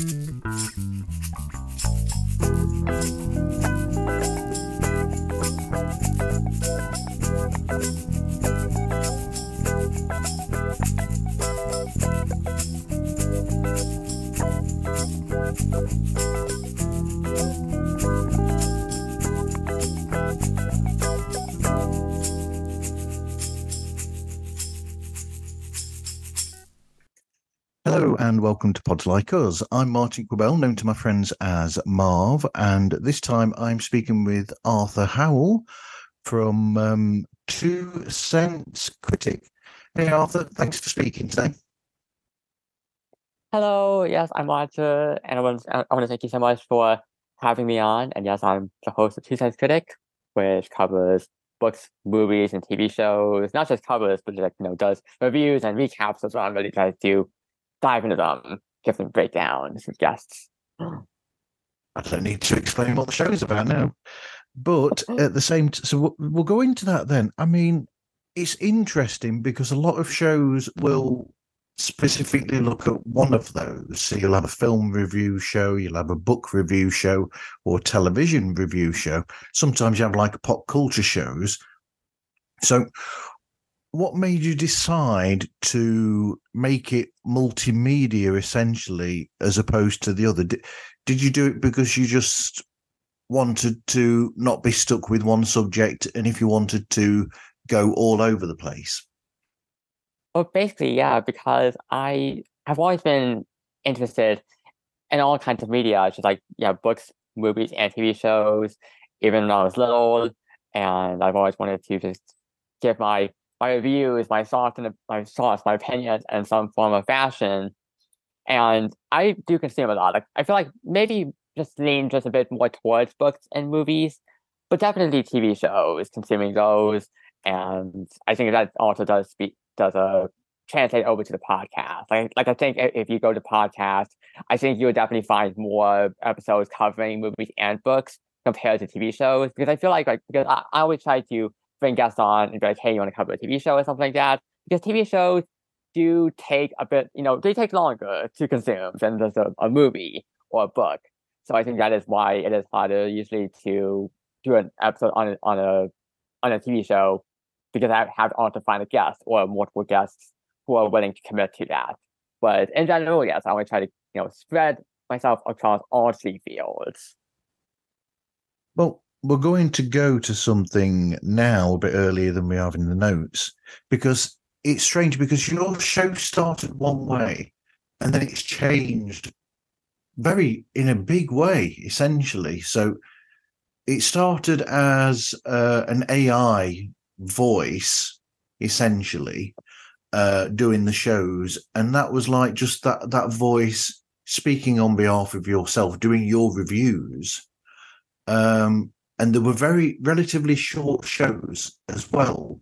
Hello and welcome to Pods Like Us. I'm Martin Quibell, known to my friends as Marv, and this time I'm speaking with Arthur Howell from um, Two Cents Critic. Hey Arthur, thanks for speaking today. Hello, yes, I'm Arthur, and I want, I want to thank you so much for having me on. And yes, I'm the host of Two Cents Critic, which covers books, movies, and TV shows. Not just covers, but like you know, does reviews and recaps as well. I'm really trying to dive into them, give them breakdowns and guests. I don't need to explain what the show is about now. But at the same, t- so we'll, we'll go into that then. I mean, it's interesting because a lot of shows will specifically look at one of those. So you'll have a film review show, you'll have a book review show, or television review show. Sometimes you have like pop culture shows. So, what made you decide to make it multimedia essentially as opposed to the other? Did, did you do it because you just wanted to not be stuck with one subject and if you wanted to go all over the place? Well, basically, yeah, because I have always been interested in all kinds of media, just like yeah, books, movies, and TV shows. Even when I was little, and I've always wanted to just give my my reviews, my thoughts, and my thoughts, my opinions, in some form of fashion. And I do consume a lot. I feel like maybe just lean just a bit more towards books and movies, but definitely TV shows, consuming those. And I think that also does speak does a translate over to the podcast. Like, like I think if you go to podcast, I think you would definitely find more episodes covering movies and books compared to TV shows. Because I feel like like because I, I always try to bring guests on and be like, hey, you want to cover a TV show or something like that? Because TV shows do take a bit, you know, they take longer to consume than just a, a movie or a book. So I think that is why it is harder usually to do an episode on a, on a on a TV show because I have to find a guest or multiple guests who are willing to commit to that. But in general, yes, I want to try to you know spread myself across all three fields. Well, we're going to go to something now a bit earlier than we have in the notes because it's strange because your show started one way and then it's changed very in a big way essentially. So it started as uh, an ai voice essentially uh, doing the shows. And that was like just that that voice speaking on behalf of yourself doing your reviews. Um, and there were very relatively short shows as well.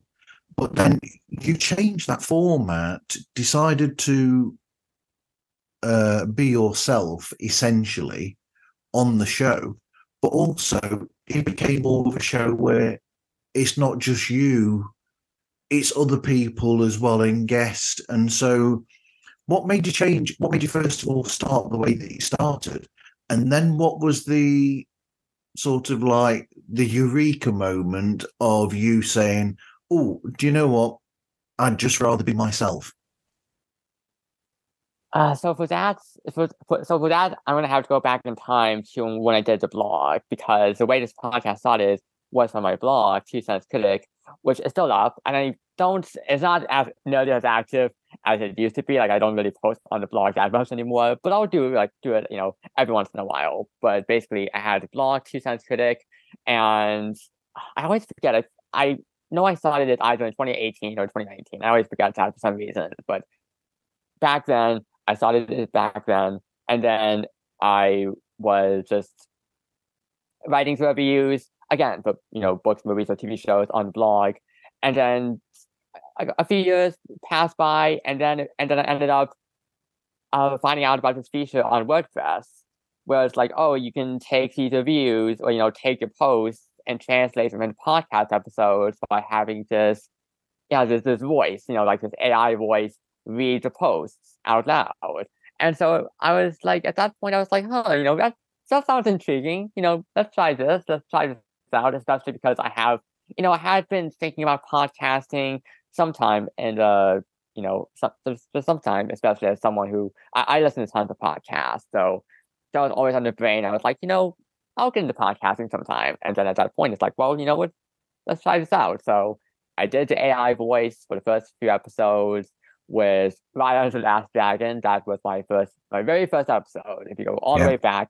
But then you changed that format decided to uh, be yourself essentially on the show. But also it became more of a show where it's not just you it's other people as well and guests. And so what made you change? What made you first of all start the way that you started? And then what was the sort of like the eureka moment of you saying oh do you know what? I'd just rather be myself. Uh, so for that, for, for, so for that, I'm gonna have to go back in time to when I did the blog because the way this podcast started was on my blog, Two Cents Critic, which is still up, and I don't. It's not as nearly as active as it used to be. Like I don't really post on the blog that much anymore, but I'll do like do it, you know, every once in a while. But basically, I had a blog, Two Cents Critic, and I always forget it. I know I started it either in 2018 or 2019. I always forget that for some reason, but back then I started it back then, and then I was just writing reviews again, but you know, books, movies, or TV shows on blog, and then a, few years passed by, and then and then I ended up uh, finding out about this feature on WordPress, where it's like, oh, you can take these reviews or you know, take your posts and translate them into podcast episodes by having this, yeah, this this voice, you know, like this AI voice read the posts out loud. And so I was like, at that point, I was like, huh, you know, that that sounds intriguing. You know, let's try this. Let's try this out, especially because I have, you know, I had been thinking about podcasting sometime and uh you know some, for some time especially as someone who I, I listen to tons of podcasts so that was always on the brain. I was like you know i'll get into podcasting sometime and then at that point it's like well you know what? Let's try this out. So i did the ai voice for the first few episodes with Raya and the last dragon. That was my first my very first episode. If you go all yeah. the way back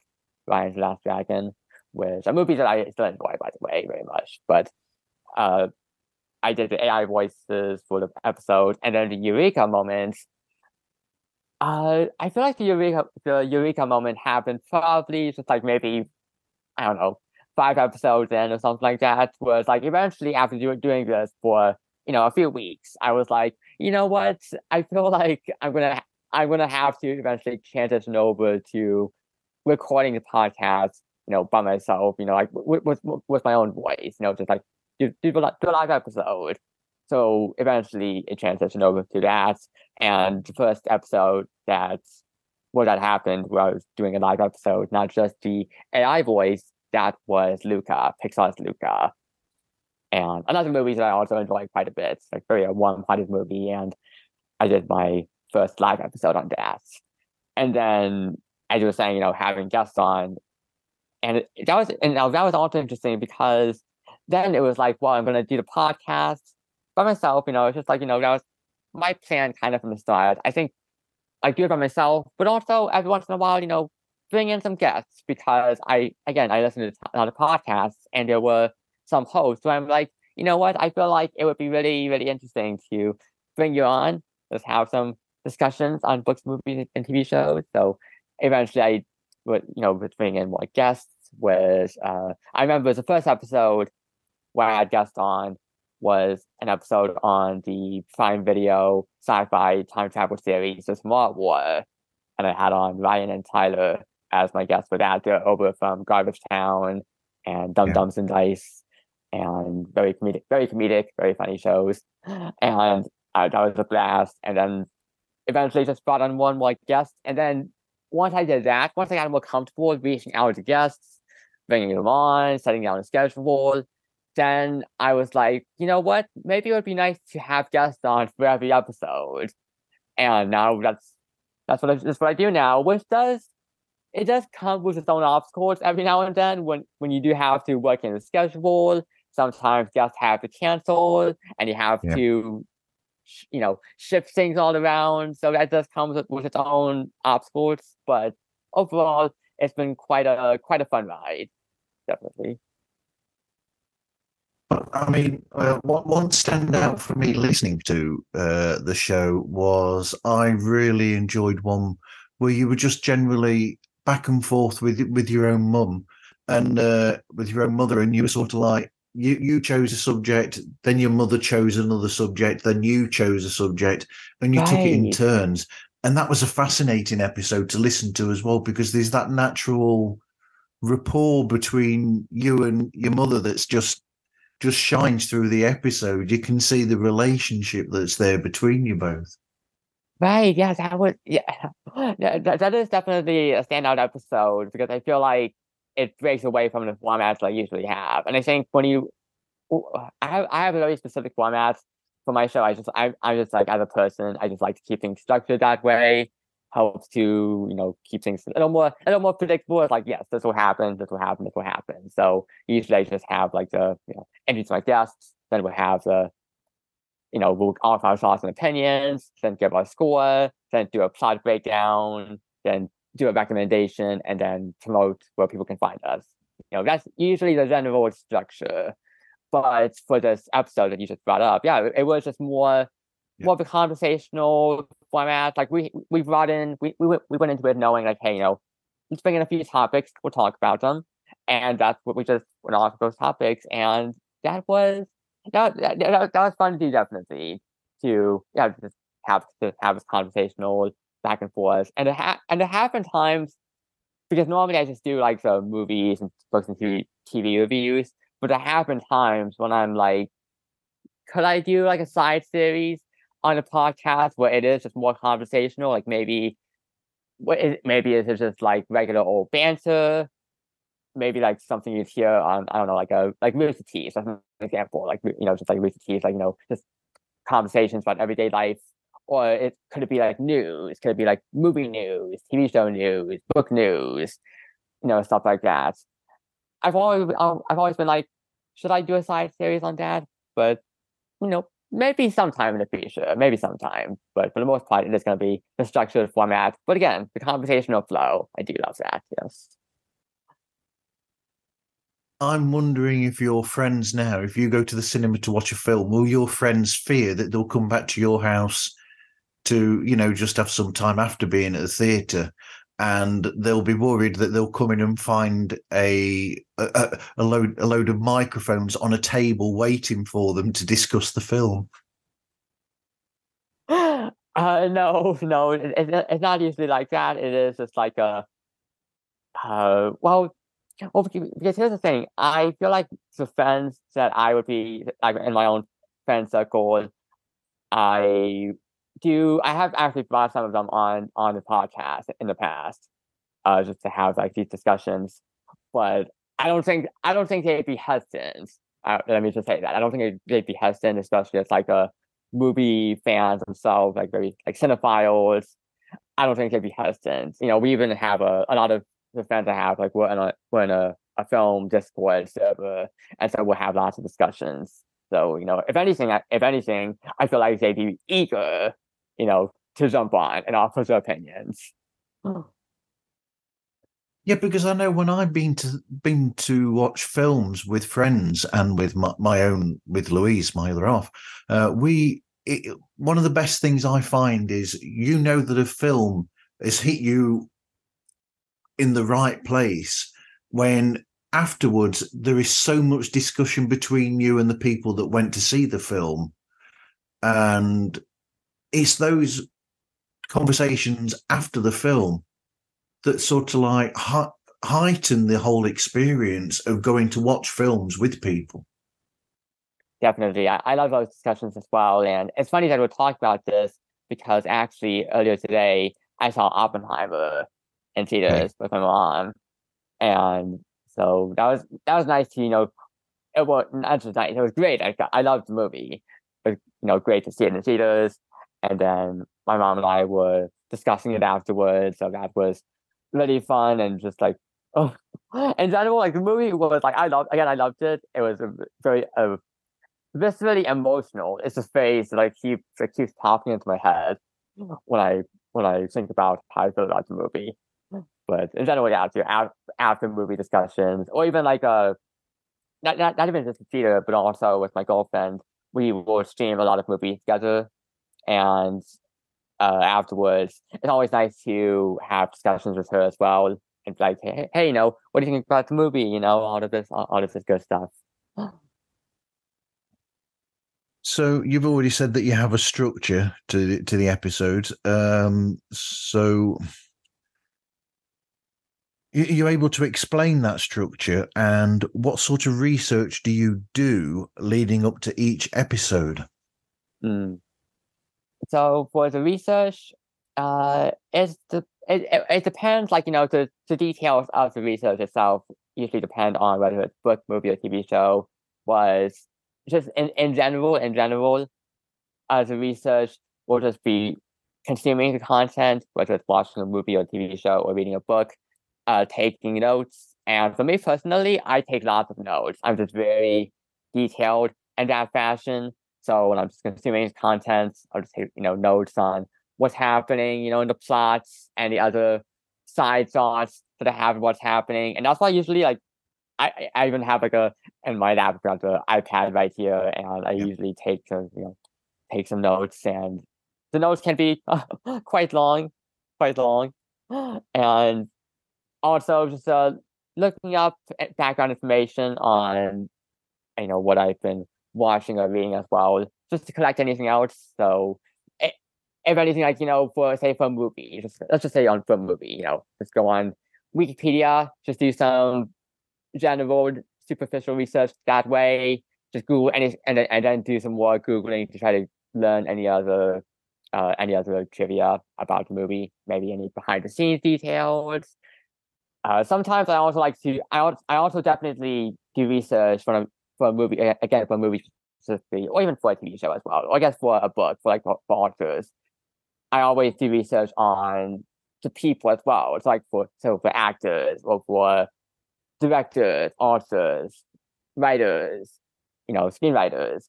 Raya and the last dragon which a movie that i still enjoy by the way very much. But uh I did the AI voices for the episode, and then the Eureka moment. Uh, I feel like the Eureka the Eureka moment happened probably just like maybe I don't know five episodes in or something like that. Was like eventually after do, doing this for you know a few weeks, I was like, you know what? I feel like I'm gonna I'm gonna have to eventually transition over to recording the podcast, you know, by myself, you know, like with with, with my own voice, you know, just like do, do, a live episode. So eventually it transitioned over to that. And the first episode that where that happened where I was doing a live episode, not just the AI voice, that was Luca, Pixar's Luca. And another movie that I also enjoy quite a bit, like very a one-parted movie, and I did my first live episode on that. And then as you were saying, you know, having guests on, and that was and that was also interesting because then it was like, well, I'm gonna do the podcast by myself. You know, it's just like you know that was my plan kind of from the start. I think I do it by myself, but also every once in a while, you know, bring in some guests because I again I listen to a lot of podcasts and there were some hosts where I'm like, you know what, I feel like it would be really really interesting to bring you on, just have some discussions on books, movies, and TV shows. So eventually, I would you know would bring in more guests. Was uh, I remember the first episode where I had guest on was an episode on the Prime Video sci-fi time travel series, The Smart War, and I had on Ryan and Tyler as my guests for that. They're over from Garbage Town and Dumb yeah. Dumbs and Dice, and very comedic, very comedic, very funny shows, and uh, that was a blast. And then eventually just brought on one more guest, and then once I did that, once I got more comfortable with reaching out to guests, bringing them on, setting down a schedule, then I was like, you know what? Maybe it would be nice to have guests on for every episode. And now that's that's what I, that's what I do now, which does it does come with its own obstacles every now and then when when you do have to work in the schedule. Sometimes guests have to cancel, and you have yeah. to, you know, shift things all around. So that does come with, with its own obstacles. But overall, it's been quite a quite a fun ride, definitely. I mean, uh, what one standout for me listening to uh, the show was I really enjoyed one where you were just generally back and forth with with your own mum and uh, with your own mother, and you were sort of like you you chose a subject, then your mother chose another subject, then you chose a subject, and you right. took it in turns. And that was a fascinating episode to listen to as well because there's that natural rapport between you and your mother that's just just shines through the episode. You can see the relationship that's there between you both. Right. Yeah. That was. Yeah. That, that is definitely a standout episode because I feel like it breaks away from the formats I usually have, and I think when you, I have, I have a very specific format for my show. I just I I'm just like as a person, I just like to keep things structured that way helps to you know keep things a little more a little more predictable. It's like yes, this will happen, this will happen, this will happen. So usually I just have like the you know introduce my guests, then we'll have the you know we'll offer our thoughts and opinions, then give our score, then do a plot breakdown, then do a recommendation, and then promote where people can find us. You know that's usually the general structure. But for this episode that you just brought up, yeah, it was just more yeah. more of a conversational format. Like we we brought in we we went, we went into it knowing like, hey, you know, let's bring in a few topics, we'll talk about them, and that's what we just went off of those topics, and that was that that, that, was fun to do definitely to yeah just have to have this conversational back and forth, and it ha- and it happened times because normally I just do like the movies and books and TV, TV reviews, but there happen times when I'm like, could I do like a side series on a podcast where it is just more conversational, like maybe what is maybe is it just like regular old banter? Maybe like something you'd hear on I don't know like a like Rooster Teeth as an example, like you know just like Rooster Teeth, like you know just conversations about everyday life, or it could it be like news? Could it be like movie news, TV show news, book news, you know stuff like that. I've always I've always been like, should I do a side series on that? But you know maybe sometime in the future, maybe sometime. But for the most part, it is going to be the structured format. But again, the conversational flow, I do love that. Yes. I'm wondering if your friends now, if you go to the cinema to watch a film, will your friends fear that they'll come back to your house to, you know, just have some time after being at the theatre and they'll be worried that they'll come in and find a, a, a load a load of microphones on a table waiting for them to discuss the film. Uh, no, no, it, it, it's not usually like that. It is just like a, uh, well, well, because here's the thing. I feel like the friends that I would be like in my own friend circle, I do I have actually brought some of them on on the podcast in the past, uh, just to have like these discussions. But I don't think I don't think they'd be hesitant. Uh, let me just say that I don't think they'd be hesitant, especially as like a movie fans themselves, like very like cinephiles. I don't think they'd be hesitant. You know, we even have a, a lot of the fans I have like we're in a we're in a, a film Discord server, and so we'll have lots of discussions. So you know, if anything, if anything, I feel like they'd be eager you know, to jump on and offer their opinions. Yeah, because I know when I've been to been to watch films with friends and with my, my own with Louise, my other half, uh, we it, one of the best things I find is you know that a film has hit you in the right place when afterwards there is so much discussion between you and the people that went to see the film and it's those conversations after the film that sort of like heighten the whole experience of going to watch films with people. Definitely. I, I love those discussions as well. And it's funny that we're talking about this because actually earlier today I saw Oppenheimer in theaters with my mom. And so that was that was nice to, you know, it was not just nice, it was great. I I loved the movie. It was, you know, great to see it in the theaters. And then my mom and I were discussing it afterwards. So that was really fun and just like, oh, in general, like the movie was like, I loved, again, I loved it. It was a very, uh, viscerally emotional. It's a phrase that I keep, that keeps popping into my head when I, when I think about how I feel about the movie. But in general, yeah, after, after movie discussions or even like, a, uh, not, not, not even just the theater, but also with my girlfriend, we will stream a lot of movies together and uh, afterwards, it's always nice to have discussions with her as well. And like, hey, hey, you know, what do you think about the movie? You know, all of this, all, of this good stuff. So you've already said that you have a structure to to the episodes. Um, so you're able to explain that structure and what sort of research do you do leading up to each episode? Mm. So for the research, uh, it, it, it, depends. Like you know, the the details of the research itself usually depend on whether it's book, movie, or TV show. Was just in in general, in general, as a research will just be consuming the content, whether it's watching a movie or TV show or reading a book, uh, taking notes. And for me personally, I take lots of notes. I'm just very detailed in that fashion. So when I'm just consuming content, I'll just take, you know, notes on what's happening, you know, in the plots and the other side thoughts that I have what's happening. And that's why usually like I, I even have like a in my lab got the iPad right here and I usually take some, you know, take some notes and the notes can be quite long, quite long. And also just uh, looking up background information on you know what I've been watching or reading as well, just to collect anything else. So if anything, like you know, for say for a movie, just let's just say on for a movie, you know, just go on Wikipedia, just do some general superficial research that way. Just Google any and then, and then do some more googling to try to learn any other uh, any other trivia about the movie, maybe any behind the scenes details. Uh, sometimes I also like to. I also, I also definitely do research for a for a movie again for a movie specifically, or even for a TV show as well. Or I guess for a book for like for, authors. I always do research on the people as well. It's like for so for actors or for directors, authors, writers, you know, screenwriters.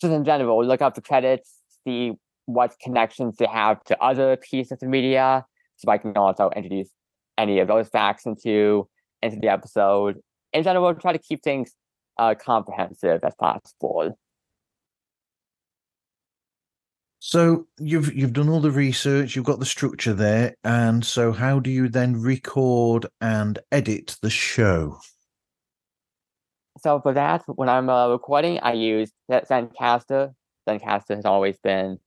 Just in general, look up the credits, see what connections they have to other pieces of media. So I can also introduce any of those facts into into the episode. In general, try to keep things uh, comprehensive as possible. So you've you've done all the research, you've got the structure there, and so how do you then record and edit the show? So for that, when I'm uh, recording, I use Zencastr. Zencastr has always been,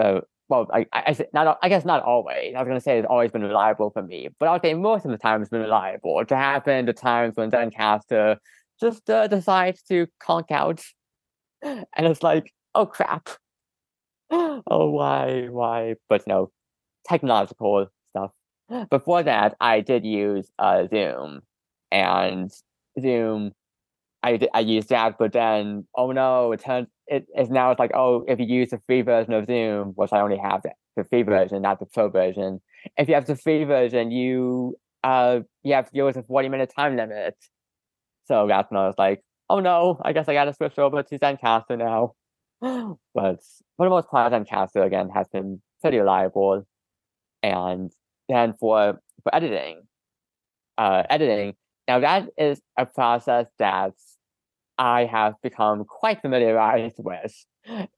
uh, well, I, I, not I guess not always. I was gonna say it's always been reliable for me, but I'll say most of the time it's been reliable. To happen the times when Zencastr just uh, decides to conk out, and it's like, oh crap, oh, why, why? But no, technological stuff. Before that, I did use uh, Zoom, and Zoom, I I used that, but then oh no, it turns it is now it's like oh, if you use the free version of Zoom, which I only have the, the free version, not the pro version. If you have the free version, you uh you have to use a forty minute time limit. So that's when I was like, oh no, I guess I gotta switch over to Zencastr now. but for the most part, Zencastr again has been pretty reliable. And then for for editing, uh, editing now that is a process that I have become quite familiarized with.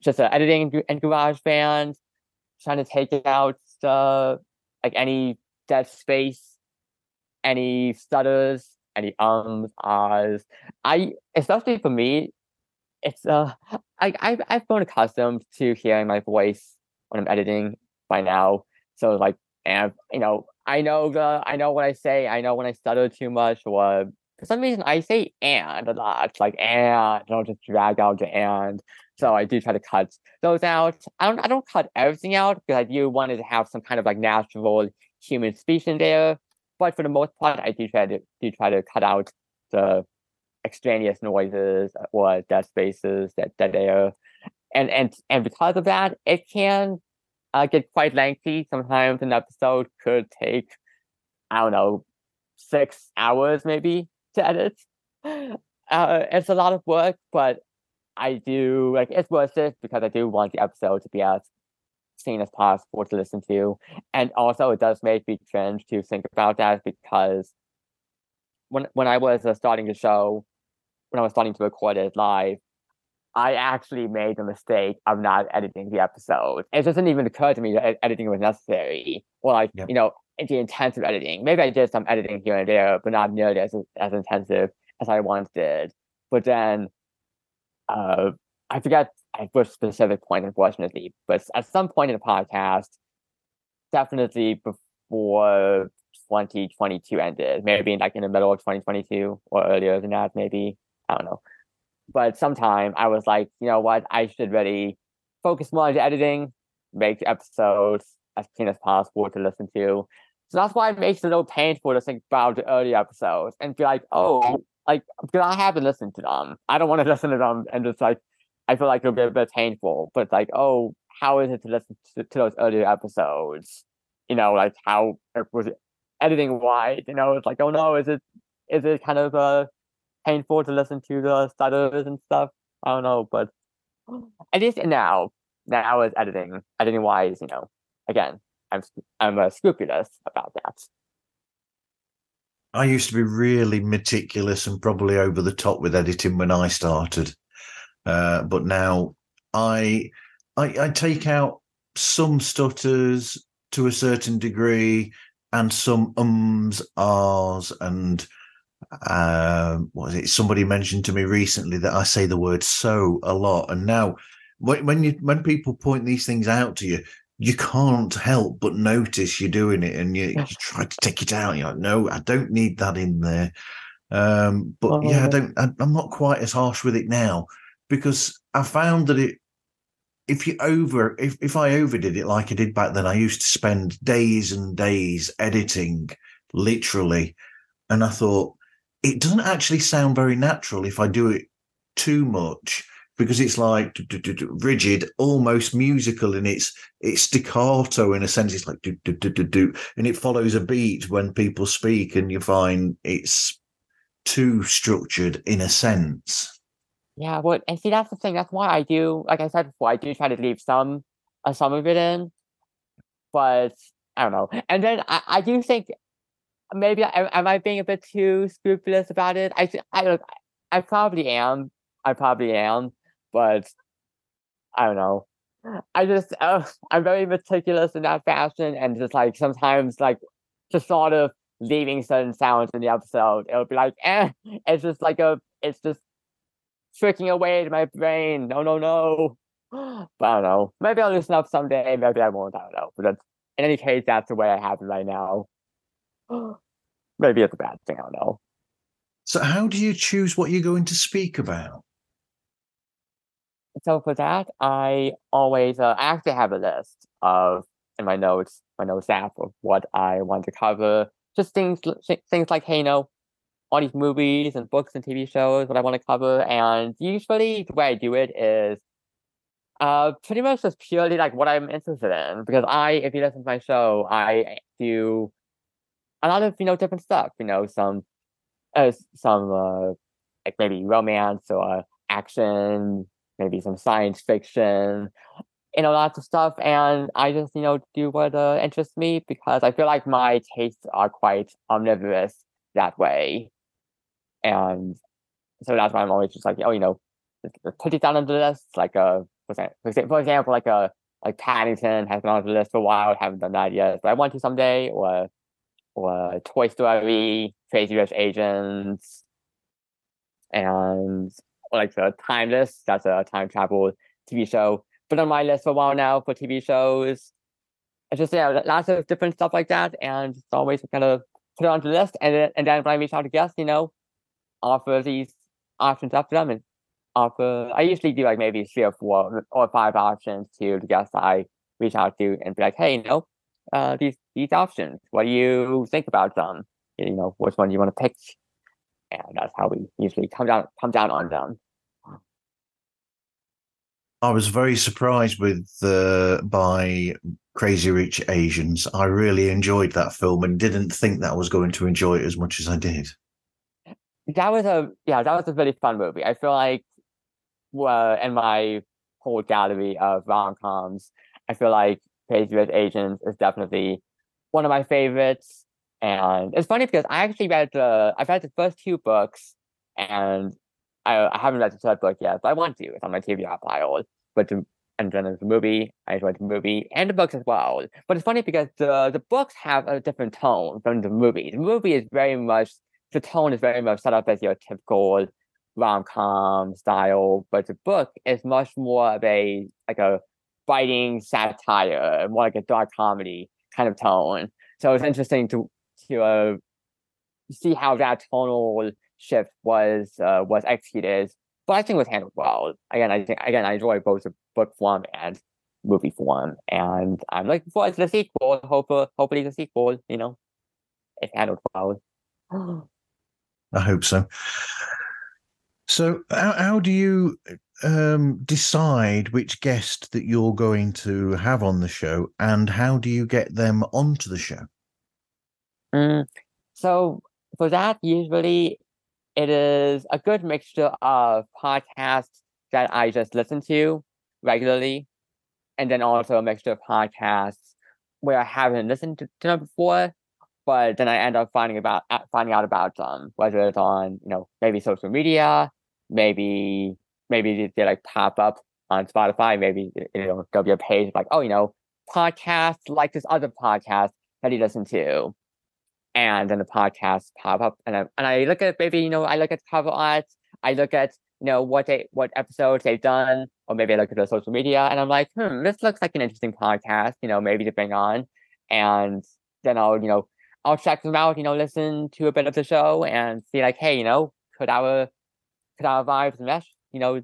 Just uh, editing in GarageBand, trying to take out the like any dead space, any stutters, any ums, ahs. I especially for me, it's uh I I've I've grown accustomed to hearing my voice when I'm editing by now. So like and you know, I know the I know what I say, I know when I stutter too much or for some reason I say and a lot, like and don't just drag out the and. So I do try to cut those out. I don't I don't cut everything out because I do want to have some kind of like natural human speech in there. But for the most part I do try to do try to cut out the extraneous noises or dead spaces, that dead air, and and and because of that, it can uh, get quite lengthy. Sometimes an episode could take, I don't know, six hours maybe to edit. Uh, it's a lot of work, but I do like it's worth it because I do want the episode to be as seen as possible to listen to, and also it does make me cringe to think about that because when when I was uh, starting the show, when I was starting to record it live, I actually made the mistake of not editing the episode. It doesn't even occur to me that editing was necessary, or like yep. you know, the intensive editing. Maybe I did some editing here and there, but not nearly as as intensive as I once did. But then, uh, I forget Uh, which specific point, unfortunately. But at some point in the podcast, definitely before 2022 ended, maybe like in the middle of 2022 or earlier than that, maybe I don't know. But sometime I was like, you know what, I should really focus more on the editing, make the episodes as clean as possible to listen to. So that's why it makes it a little painful to think about the early episodes and be like, oh, like because I haven't listened to them. I don't want to listen to them and just like I feel like it'll be a bit painful. But like, oh, how is it to listen to, to those earlier episodes? You know, like how was it editing wise? You know, it's like, oh no, is it is it kind of a painful to listen to the stutters and stuff. I don't know, but at least now, now is editing, editing wise, you know, again, I'm I'm uh, scrupulous about that. I used to be really meticulous and probably over the top with editing when I started, uh, but now I, I I take out some stutters to a certain degree and some ums, ahs, and um, what was it? Somebody mentioned to me recently that I say the word "so" a lot, and now when, when you when people point these things out to you, you can't help but notice you're doing it, and you, you try to take it out. You're like, no, I don't need that in there. Um, but oh. yeah, I don't. I, I'm not quite as harsh with it now because I found that it if you over if, if I overdid it like I did back then, I used to spend days and days editing, literally. And I thought, it doesn't actually sound very natural if I do it too much because it's like rigid, almost musical in its its staccato in a sense. It's like do do do do do, and it follows a beat when people speak, and you find it's too structured in a sense. Yeah, well, and see, that's the thing. That's why I do, like I said before, I do try to leave some, uh, some of it in, but I don't know. And then I, I do think maybe I, am I being a bit too scrupulous about it? I, I look, I probably am. I probably am, but I don't know. I just, uh, I'm very meticulous in that fashion, and just like sometimes, like, just sort of leaving certain sounds in the episode, it'll be like, eh, it's just like a, it's just tricking away to my brain. No, no, no. But I don't know. Maybe I'll loosen up someday. Maybe I won't. I don't know. But in any case, that's the way I have it right now. Maybe it's a bad thing. I don't know. So, how do you choose what you're going to speak about? So for that, I always uh, I actually have a list of in my notes, my notes app of what I want to cover. Just things, things like hey, know, all these movies and books and TV shows that I want to cover. And usually the way I do it is uh pretty much just purely like what I'm interested in. Because I, if you listen to my show, I do a lot of, you know, different stuff, you know, some uh, some uh like maybe romance or action, maybe some science fiction, you know, lots of stuff. And I just, you know, do what uh, interests me because I feel like my tastes are quite omnivorous that way. And so that's why I'm always just like, oh, you know, put it down on the list. Like, uh, for example, like a uh, like Paddington has been on the list for a while. Haven't done that yet, but I want to someday. Or or Toy Story, Crazy Rich Asians, and like the Timeless. That's a time travel TV show. Been on my list for a while now for TV shows. It's just yeah, lots of different stuff like that, and it's always kind of put it on the list. And then, and then when I reach out to guests, you know, offer these options up to them and offer I usually do like maybe three or four or five options to the guests I reach out to and be like, hey, you know, uh, these these options. What do you think about them? You know, which one do you want to pick? And that's how we usually come down come down on them. I was very surprised with uh, by Crazy Rich Asians. I really enjoyed that film and didn't think that I was going to enjoy it as much as I did that was a yeah, that was a really fun movie. I feel like well, in my whole gallery of rom coms, I feel like Rich Asians is definitely one of my favorites. And it's funny because I actually read the I've read the first two books, and I, I haven't read the third book yet, but I want to. It's on my TBR pile. But the, and then there's the movie. I enjoyed the movie and the books as well. But it's funny because the the books have a different tone from the movie. The movie is very much the tone is very much set up as your typical rom com style, but the book is much more of a like a biting satire, more like a dark comedy kind of tone. So it's interesting to to uh, see how that tonal shift was uh, was executed. But I think it was handled well. Again, I think again I enjoy both the book form and movie form, and I'm looking forward to the sequel. Hopefully, hopefully the sequel, you know, it's handled well. I hope so. So, how, how do you um, decide which guest that you're going to have on the show, and how do you get them onto the show? Mm, so, for that, usually it is a good mixture of podcasts that I just listen to regularly, and then also a mixture of podcasts where I haven't listened to them before, but then I end up finding about finding out about them, whether it's on you know maybe social media, maybe maybe they, like pop up on Spotify, maybe you know there'll be a page like oh you know podcast like this other podcast that he listen to, and then the podcast pop up and I, and I look at maybe you know I look at cover art, I look at you know what they what episodes they've done, or maybe I look at the social media and I'm like hmm this looks like an interesting podcast, you know maybe to bring on, and then I'll you know I'll check them out, you know, listen to a bit of the show and see like, hey, you know, could our uh, could our vibes mesh? You know,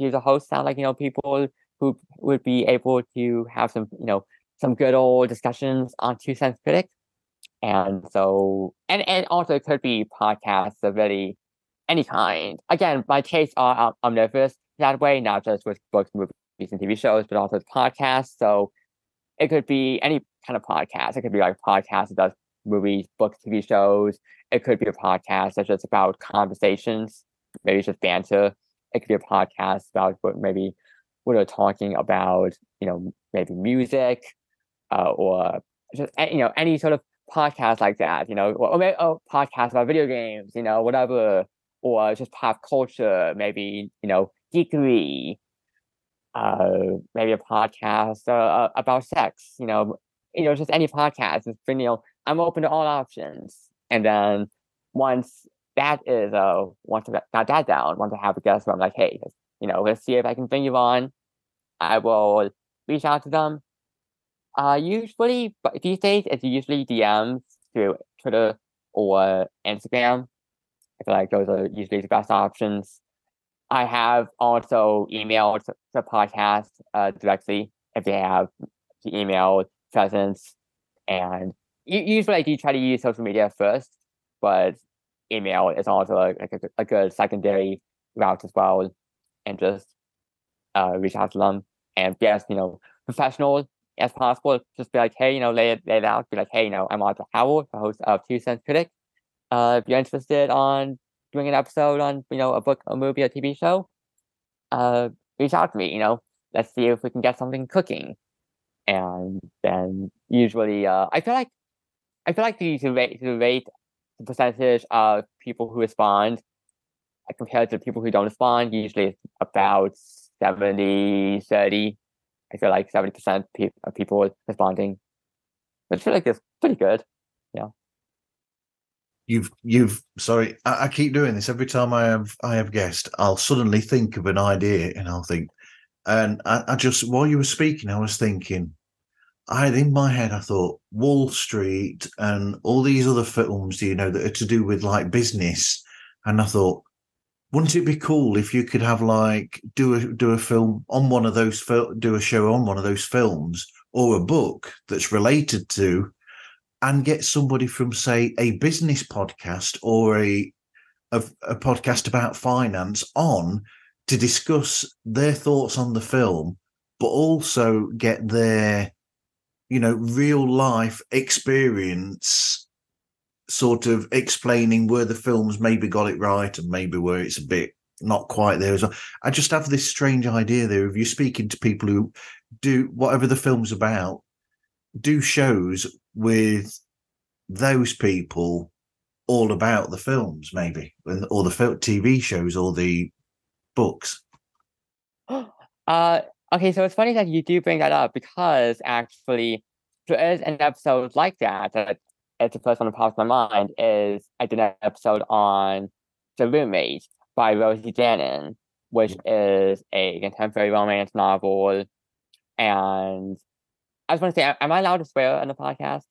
do the host sound like, you know, people who would be able to have some, you know, some good old discussions on Two Cents Critic. And so, and, and also it could be podcasts of any, any kind. Again, my tastes are omnivorous that way, not just with books, movies, and TV shows, but also with podcasts. So it could be any kind of podcast. It could be like podcast that does movies, books, TV shows. It could be a podcast that's just about conversations, maybe it's just banter. It could be a podcast about what maybe what are talking about, you know, maybe music, uh, or just you know any sort of podcast like that, you know, or maybe a podcast about video games, you know, whatever, or just pop culture, maybe you know, geekery, uh, maybe a podcast uh about sex, you know, you know, just any podcast. It's been, you know, I'm open to all options. And then once that is uh once I got that down, once I have a guest, I'm like, hey, you know, let's see if I can bring you on. I will reach out to them. Uh, usually, but these days it's usually DMs through Twitter or Instagram. I feel like those are usually the best options. I have also emailed the podcast uh, directly if they have the email presence, and usually I do try to use social media first, but email is also a, a, a good secondary route as well, and just uh, reach out to them and be as you know professional as possible. Just be like, hey, you know, lay it, lay it out. Be like, hey, you know, I'm Arthur Howell, the host of Two Cents Critic. Uh, if you're interested on doing an episode on, you know, a book, a movie, a TV show, uh, reach out to me. You know, let's see if we can get something cooking. And then usually, uh, I feel like, I feel like the to rate to rate the percentage of people who respond uh, compared to people who don't respond, usually it's about 70, 30. I feel like 70% of people responding. I feel like it's pretty good. Yeah. You've you've sorry, I, I, keep doing this every time I have I have guest. I'll suddenly think of an idea and I'll think, and I, I just while you were speaking, I was thinking, I had in my head, I thought Wall Street and all these other films, do you know, that are to do with like business, and I thought, wouldn't it be cool if you could have like do a do a film on one of those fil- do a show on one of those films or a book that's related to and get somebody from say a business podcast or a a, a podcast about finance on to discuss their thoughts on the film but also get their you know real life experience sort of explaining where the films maybe got it right and maybe where it's a bit not quite there as well. I just have this strange idea there of you speaking to people who do whatever the film's about, do shows with those people all about the films, maybe, or the TV shows or the books. Uh, okay, so it's funny that you do bring that up because actually there is an episode like that that it's the first one that pops my mind is I did an episode on The Roommate by Rosie Danan, which is a contemporary romance novel. And I just want to say, am I allowed to swear on the podcast?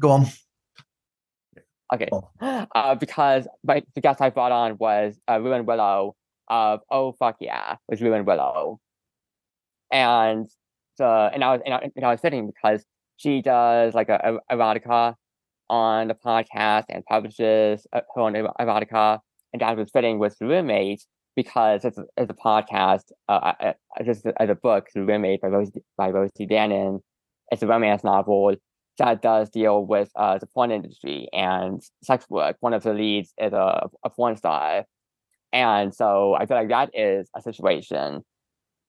Go on. Okay. Uh, because my, the guest I brought on was uh, Ruin Willow of Oh Fuck Yeah, was Ruin Willow. And the and I was and I, and I was sitting because she does like a, a erotica on the podcast and publishes her own erotica, and that was fitting with the roommate because it's, it's a podcast, uh, uh, uh just as a book, the roommate by Rosie, by Rosie Danan. It's a romance novel that does deal with uh, the porn industry and sex work. One of the leads is a, a porn star. And so I feel like that is a situation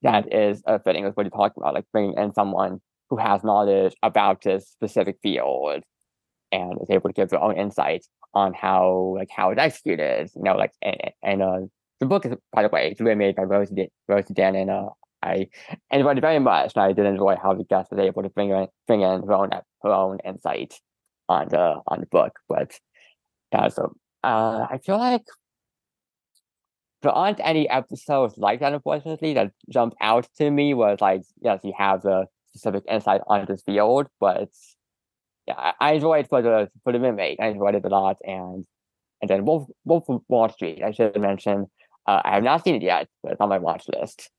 that is uh, fitting with what you're talking about, like bringing in someone who has knowledge about this specific field and is able to give their own insight on how like how it's executed. You know, like and, and uh, the book is by the way, it's really made by Rosie Rosie Danan uh, I enjoyed it very much, and I did enjoy how the guest was able to bring in bring in her own her own insight on the on the book. But yeah, so uh, I feel like there aren't any episodes like that, unfortunately, that jump out to me. Was like, yes, you have the specific insight on this field, but yeah, I enjoyed for the for the roommate. I enjoyed it a lot, and and then Wolf Wolf of Wall Street. I should mention. Uh, I have not seen it yet, but it's on my watch list.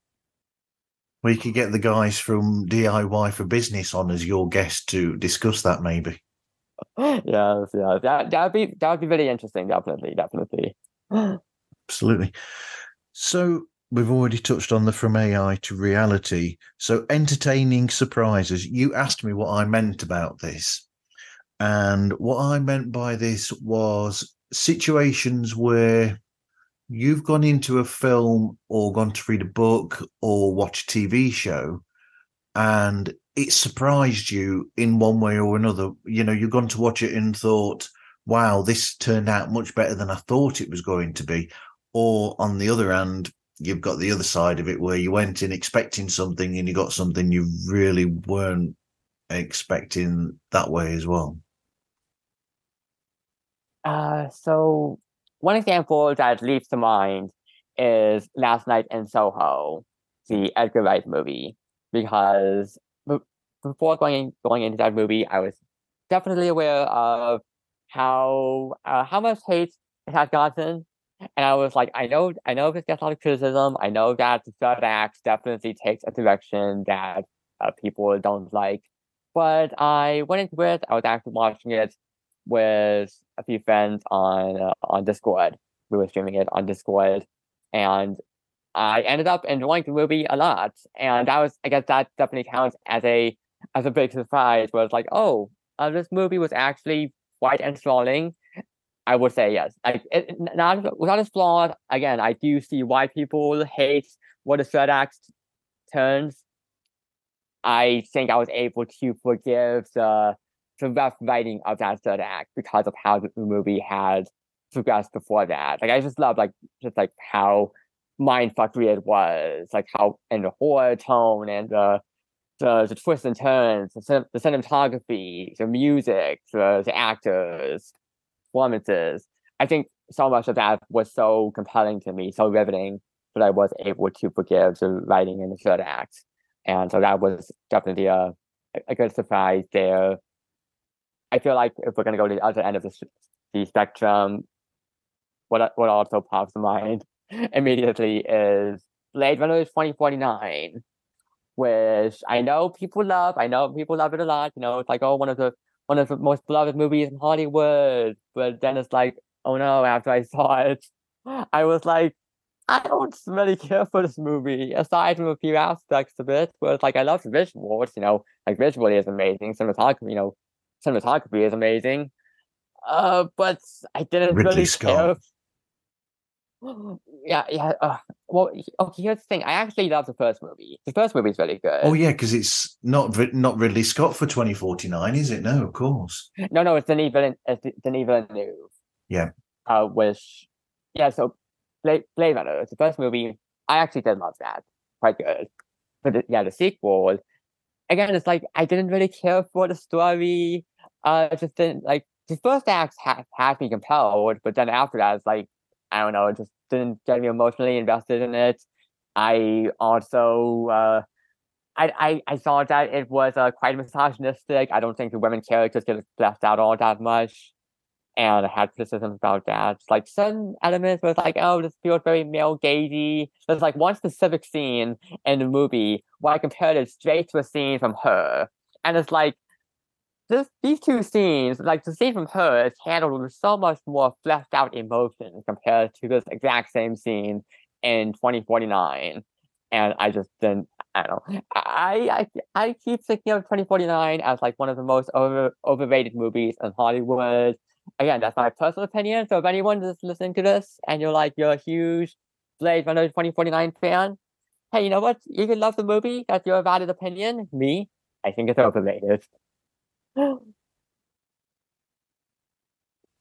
We could get the guys from DIY for Business on as your guest to discuss that, maybe. yes, yeah, that that'd be that would be very interesting. Definitely, definitely. Absolutely. So we've already touched on the from AI to reality. So entertaining surprises. You asked me what I meant about this. And what I meant by this was situations where you've gone into a film or gone to read a book or watch a TV show and it surprised you in one way or another. You know, you've gone to watch it and thought, wow, this turned out much better than I thought it was going to be. Or on the other hand, you've got the other side of it where you went in expecting something and you got something you really weren't expecting that way as well. Uh, so one example that leaps to mind is Last Night in Soho, the Edgar Wright movie, because before going going into that movie, I was definitely aware of how uh, how much hate it had gotten, and I was like, I know, I know this gets a lot of criticism. I know that the third act definitely takes a direction that uh, people don't like, but I went into it. I was actually watching it with a few friends on uh, on Discord. We were streaming it on Discord, and I ended up enjoying the movie a lot. And that was, I guess, that definitely counts as a as a big surprise. Where it's like, oh, uh, this movie was actually quite enthralling. I would say yes. Like, it, not without as flawed. Again, I do see why people hate what the third act turns. I think I was able to forgive the the rough writing of that third act because of how the movie had progressed before that. Like I just love like just like how mindfuckery it was, like how and the horror tone and the the, the twists and turns, the, the cinematography, the music, the, the actors, performances. I think so much of that was so compelling to me, so riveting that I was able to forgive the writing in the third act. And so that was definitely a, a good surprise there. I feel like if we're going to go to the other end of the, the spectrum, what what also pops to mind immediately is Blade Runner 2049, which I know people love. I know people love it a lot. You know, it's like, oh, one of the one of the most beloved movies in Hollywood. But then it's like, oh no, after I saw it, I was like, I don't really care for this movie, aside from a few aspects of it. But it's like I love the visuals, you know, like visually is amazing. Cinematography, you know, cinematography is amazing. Uh, but I didn't Ridley really Scott. care yeah, yeah. Uh, well, okay. Here's the thing. I actually love the first movie. The first movie is really good. Oh yeah, because it's not not Ridley Scott for 2049, is it? No, of course. No, no. It's Denis Villeneuve. It's Denis Villeneuve. Yeah. Uh, which, yeah. So, Blade, Blade Runner, the first movie, I actually did love that. Quite good. But the, yeah, the sequel, again, it's like I didn't really care for the story. Uh, just didn't like the first act had, had me compelled, but then after that, it's like I don't know, it just didn't get me emotionally invested in it. I also uh, I, I I thought that it was uh, quite misogynistic. I don't think the women characters get left out all that much, and I had criticisms about that. Like some elements was like, oh, this feels very male gazy. There's like one specific scene in the movie where I compared it straight to a scene from her, and it's like this these two scenes, like the scene from her, is handled with so much more fleshed out emotion compared to this exact same scene in 2049. And I just didn't I don't know. I I I keep thinking of 2049 as like one of the most over overrated movies in Hollywood. Again, that's my personal opinion. So if anyone is listening to this and you're like you're a huge Blade Runner 2049 fan, hey, you know what? You can love the movie. That's your valid opinion. Me, I think it's overrated.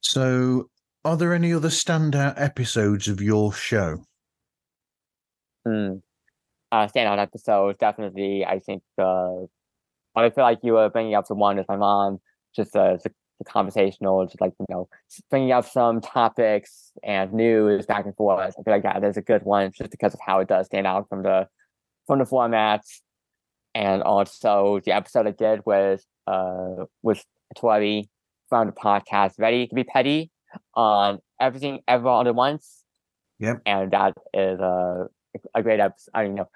So, are there any other standout episodes of your show? Hmm. Uh, standout episodes, definitely. I think uh, I feel like you were bringing up the one with my mom, just uh, the, the conversational, just like you know, bringing up some topics and news back and forth. I feel like that is a good one, just because of how it does stand out from the from the format, and also the episode I did with uh, with Tori from the podcast Ready to be Petty on everything everywhere all at once. Yep. And that is a, a great episode. I don't know.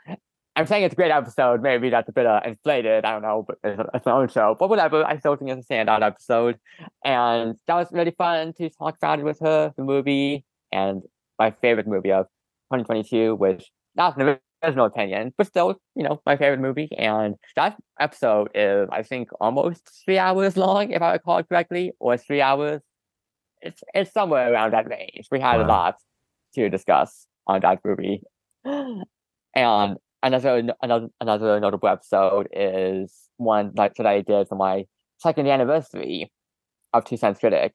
I'm saying it's a great episode. Maybe that's a bit uh, inflated. I don't know, but it's, it's my own show. But whatever. I still think it's a standout episode, and that was really fun to talk about it with her. The movie and my favorite movie of 2022, which not an original opinion, but still, you know, my favorite movie. And that episode is, I think, almost three hours long, if I recall correctly, or three hours. It's it's somewhere around that range. We had wow. a lot to discuss on that movie. And another another another notable episode is one like that I did for my second anniversary of Two Cents Critic,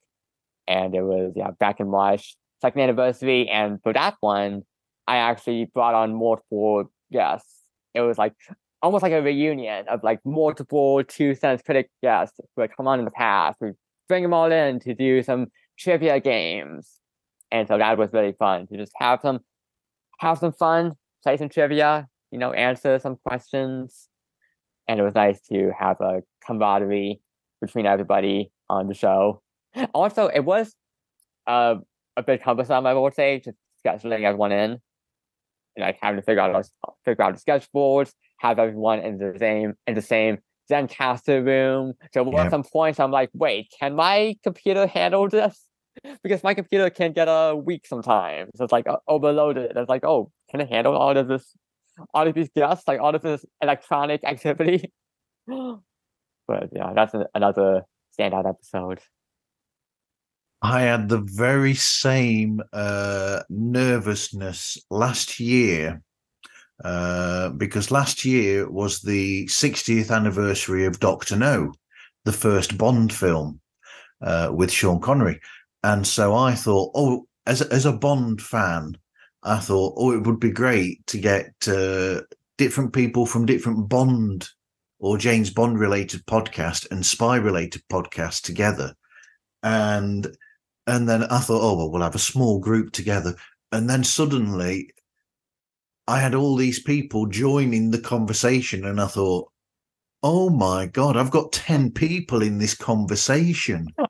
and it was yeah back in March, second anniversary, and for that one, I actually brought on multiple guests. It was like almost like a reunion of like multiple Two Cents Critic guests who had come on in the past. We bring them all in to do some trivia games, and so that was really fun to just have some have some fun, play some trivia, you know, answer some questions. And it was nice to have a camaraderie between everybody on the show. Also, it was uh, a bit cumbersome, I would say, just scheduling everyone in. And like having to figure out figure out the schedule have everyone in the same in the same Zencastr room. So at some points I'm like, wait, can my computer handle this? Because my computer can get a week sometimes. So it's like uh, overloaded. It's like, oh, can it handle all of this all of these guests, like all of this electronic activity. but yeah, that's another standout episode. I had the very same uh, nervousness last year uh, because last year was the 60th anniversary of Doctor No, the first Bond film uh, with Sean Connery. And so I thought, oh, as a, as a Bond fan, I thought, oh, it would be great to get uh, different people from different Bond or James Bond related podcast and spy related podcast together. And and then I thought, oh well, we'll have a small group together. And then suddenly I had all these people joining the conversation, and I thought, oh my god, I've got 10 people in this conversation.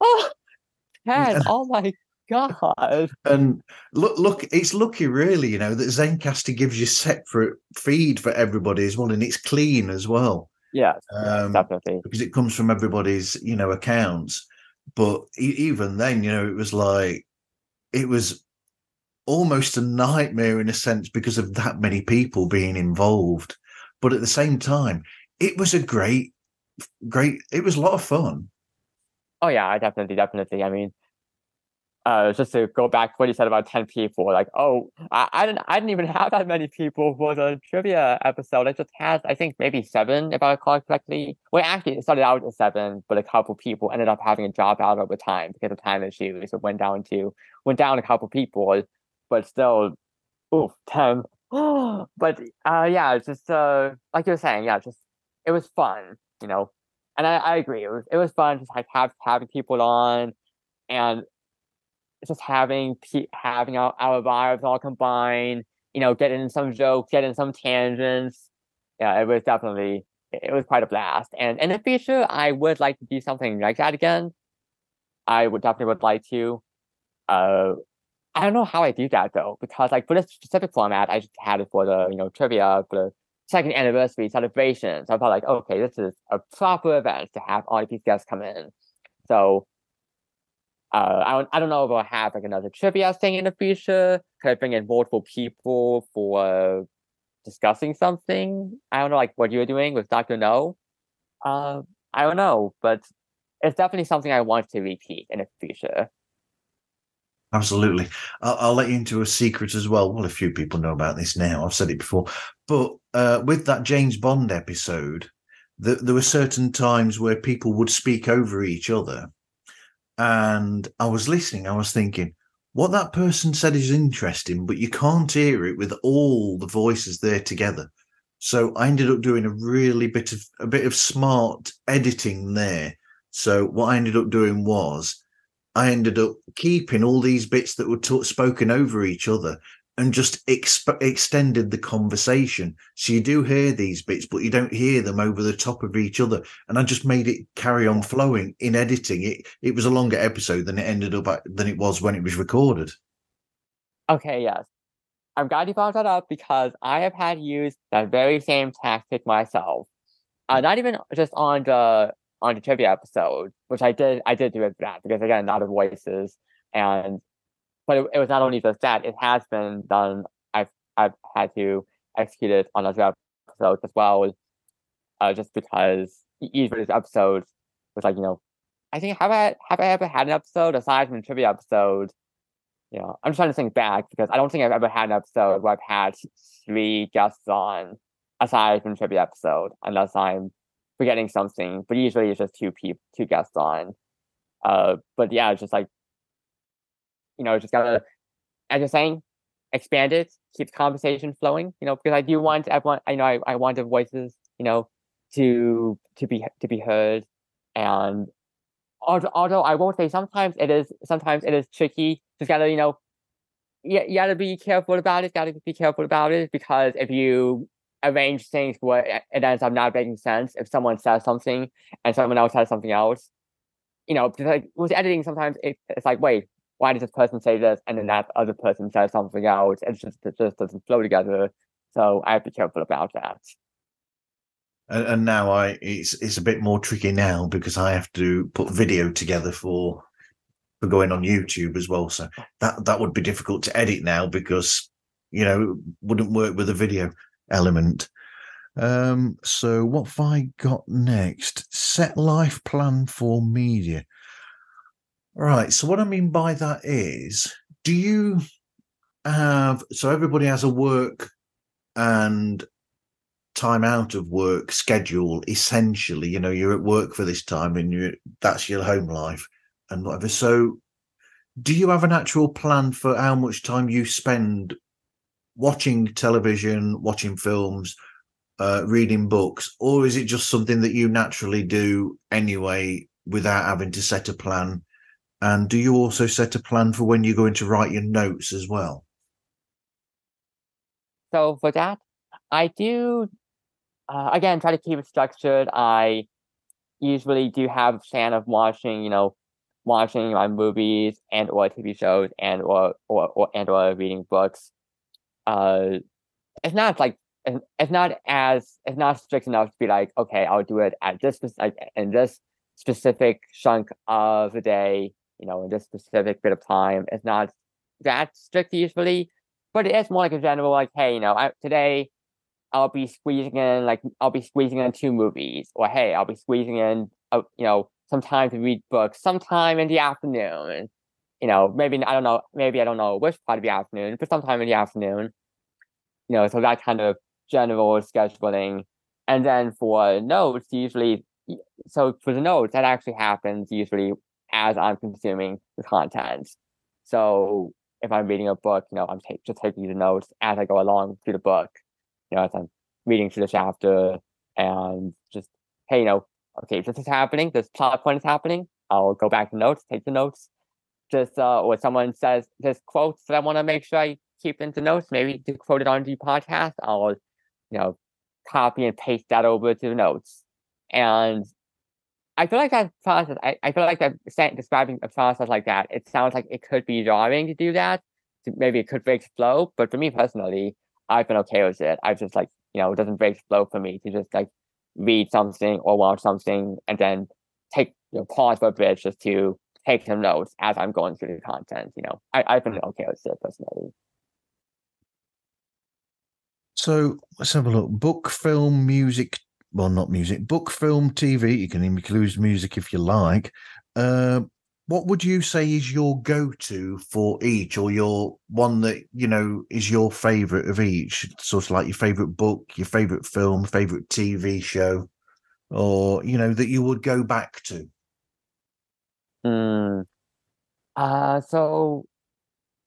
Oh, 10. oh my God. And look, look, it's lucky, really, you know, that Zencastr gives you separate feed for everybody as well, and it's clean as well. Yeah, um, definitely. Because it comes from everybody's, you know, accounts. But even then, you know, it was like, it was almost a nightmare in a sense because of that many people being involved. But at the same time, it was a great, great, it was a lot of fun. Oh, yeah, definitely, definitely. I mean, uh, just to go back to what you said about 10 people, like, oh, I, I, didn't I didn't even have that many people for the trivia episode. I just had, I think, maybe seven, if I recall correctly. Well, actually, it started out at seven, but a couple people ended up having a drop out over time because of time issues. It went down to, went down a couple people, but still, oof, 10. but uh, yeah, just, uh, like you were saying, yeah, just, it was fun, you know. And I, I agree. It was, it was fun just like have, having people on and just having having our, our vibes all combined, you know, getting some jokes, getting some tangents. Yeah, it was definitely it was quite a blast. And in the future, I would like to do something like that again. I would definitely would like to. Uh, I don't know how I do that though, because like for this specific format, I just had it for the you know trivia for the second anniversary celebration. So I thought like, okay, this is a proper event to have all these guests come in. So uh, I don't, I don't know if I'll have like another trivia thing in the future. Could I bring in multiple people for discussing something? I don't know, like what you're doing with Doctor No. Uh, I don't know, but it's definitely something I want to repeat in the future. Absolutely. I'll, I'll, let you into a secret as well. Well, a few people know about this now. I've said it before. But uh, with that James Bond episode, the, there were certain times where people would speak over each other and I was listening. I was thinking, what that person said is interesting, but you can't hear it with all the voices there together. So I ended up doing a really bit of a bit of smart editing there. So what I ended up doing was I ended up keeping all these bits that were t- spoken over each other and just exp- extended the conversation. So you do hear these bits, but you don't hear them over the top of each other. And I just made it carry on flowing in editing. It it was a longer episode than it ended up at, than it was when it was recorded. Okay, yes. I'm glad you brought that up because I have had used that very same tactic myself. Uh, not even just on the on the trivia episode, which I did I did do it that because again, not of voices and but it, it, was not only just that, it has been done. I've I've had to execute it on other episodes as well, uh, just because each of these episodes was like, you know, I think have I have I ever had an episode aside from a trivia episode? You know, I'm trying to think back because I don't think I've ever had an episode where I've had three guests on aside from trivia episode, unless I'm forgetting something. But usually it's just two people, two guests on. Uh, but yeah, it's just like you know, just gotta, as you're saying, expand it, keep the conversation flowing. You know, because I do want everyone. I know I, I want the voices, you know, to to be to be heard, and although, although I won't say sometimes it is sometimes it is tricky. Just gotta you know, you, you gotta be careful about it. Gotta be careful about it because if you arrange things where it ends up not making sense, if someone says something and someone else says something else, you know, because like with editing, sometimes it, it's like, wait, why did this person say this and then that other person says something else? It just it just doesn't flow together. So I have to be careful about that. And, and now I it's it's a bit more tricky now because I have to put video together for for going on YouTube as well. So that that would be difficult to edit now because you know wouldn't work with a video element. Um, so what have I got next? Set life plan for media. Right. So what I mean by that is, do you have so everybody has a work and time out of work schedule essentially you know you're at work for this time and you that's your home life and whatever so do you have an actual plan for how much time you spend watching television watching films uh, reading books or is it just something that you naturally do anyway without having to set a plan and do you also set a plan for when you're going to write your notes as well? So for that, I do, uh, again, try to keep it structured. I usually do have a fan of watching, you know, watching my movies and or TV shows and or or, or and or reading books. Uh, it's not like it's not as it's not strict enough to be like okay I'll do it at this like in this specific chunk of the day you know, in this specific bit of time. It's not that strict usually, but it is more like a general, like, hey, you know, I, today I'll be squeezing in, like, I'll be squeezing in two movies, or hey, I'll be squeezing in, uh, you know, some time to read books, sometime in the afternoon. You know, maybe, I don't know, maybe I don't know which part of the afternoon, but sometime in the afternoon. You know, so that kind of general scheduling. And then for notes, usually, so for the notes, that actually happens usually as I'm consuming the content. So if I'm reading a book, you know, I'm just taking the notes as I go along through the book. You know, as I'm reading through the chapter and just, hey, you know, okay, this is happening, this plot point is happening. I'll go back to notes, take the notes. Just uh, or someone says this quotes that I want to make sure I keep into notes, maybe to quote it on the podcast, I'll, you know, copy and paste that over to the notes. And I feel like that process. I, I feel like that describing a process like that. It sounds like it could be jarring to do that. Maybe it could break flow, but for me personally, I've been okay with it. I've just like you know, it doesn't break flow for me to just like read something or watch something and then take you know pause for a bit just to take some notes as I'm going through the content. You know, I, I've been okay with it personally. So let's have a look. Book, film, music, well, not music, book, film, TV. You can include music if you like. Uh, what would you say is your go-to for each, or your one that you know is your favorite of each? Sort of like your favorite book, your favorite film, favorite TV show, or you know that you would go back to. Hmm. Uh, so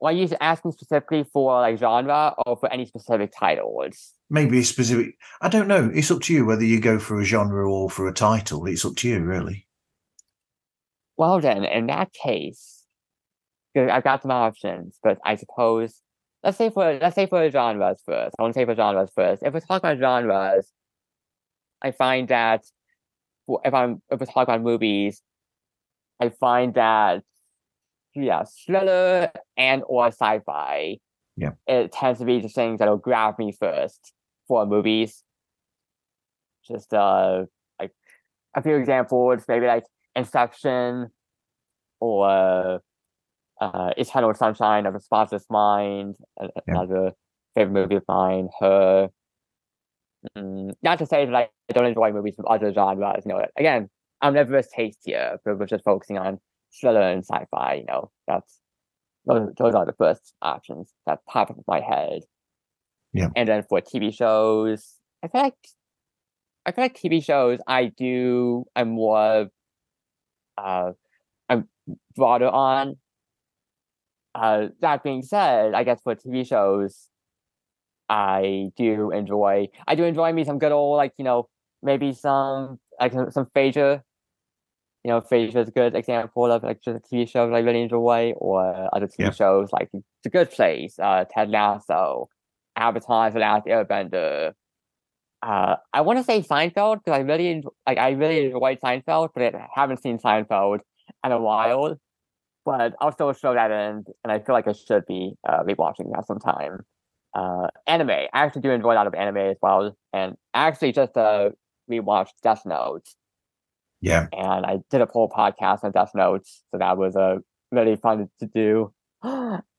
are you asking specifically for like genre or for any specific titles? Maybe a specific. I don't know. It's up to you whether you go for a genre or for a title. It's up to you, really. Well, then, in that case, I've got some options, but I suppose let's say for let's say for genres first. I want to say for genres first. If we talk about genres, I find that if I'm if we talk about movies, I find that yeah, thriller and or sci-fi Yeah. it tends to be the things that'll grab me first for movies. Just uh, like a few examples, maybe like Inception or uh, Eternal Sunshine of a Spotless Mind, a- Yeah. another favorite movie of mine. Her. Mm, not to say that I don't enjoy movies from other genres. You know, again, I'm never as tastier, but we're just focusing on thriller and sci-fi. You know, that's those, those are the first options that pop up in my head. Yeah. And then for TV shows, I feel like I feel like TV shows I do I'm more uh I'm broader on. Uh that being said, I guess for TV shows I do enjoy I do enjoy me some good old like, you know, maybe some like some, some Frasier. You know, Frasier is a good example of like just a TV show that I really enjoy, or other TV Yeah. shows like The Good Place, uh, Ted Lasso, Avatar: The Last Airbender. Uh, I want to say Seinfeld because I really enjoy, like I really enjoyed Seinfeld, but I haven't seen Seinfeld in a while. But I'll still show that in, and I feel like I should be uh, rewatching that sometime. Uh, anime, I actually do enjoy a lot of anime as well, and I actually just uh rewatched Death Note Yeah. and I did a whole podcast on Death Notes, so that was uh, really fun to do.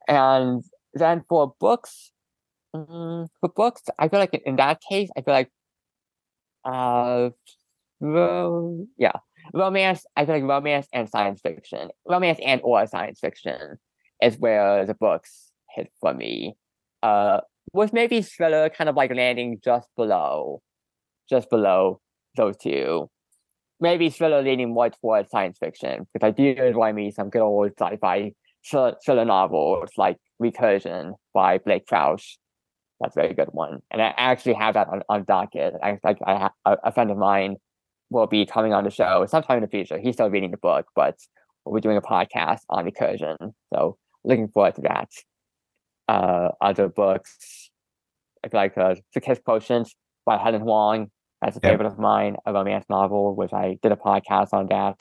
and then for books, mm, for books, I feel like in that case, I feel like, uh, ro- yeah, romance. I feel like romance and science fiction, romance and or science fiction, is where the books hit for me. Uh, with maybe thriller kind of like landing just below, just below those two maybe thriller leaning more towards science fiction because I do enjoy me some good old sci-fi thriller, novels like Recursion by Blake Crouch. That's a very good one, and I actually have that on, on docket. A, friend of mine will be coming on the show sometime in the future. He's still reading the book, but we'll be doing a podcast on Recursion, so looking forward to that. Uh, other books, like uh, The Kiss Quotient by Helen Hoang that's a Yeah. favorite of mine, a romance novel, which I did a podcast on that.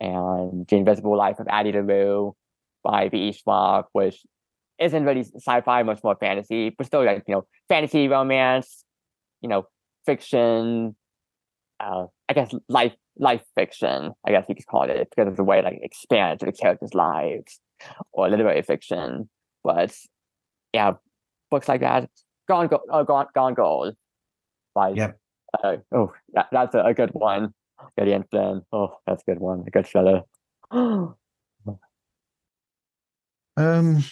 And The Invisible Life of Addie LaRue by V.E. Schwab, which isn't really sci-fi, much more fantasy, but still like, you know, fantasy romance, you know, fiction, uh, I guess life life fiction, I guess you could call it, because of the way like expands the characters' lives, or literary fiction. But yeah, books like that. Gone Go- uh, Gone Gone Gold by Yep. Uh, oh, that, that's a, a good one. Gillian Flynn. Oh, that's a good one. A good fellow. Um,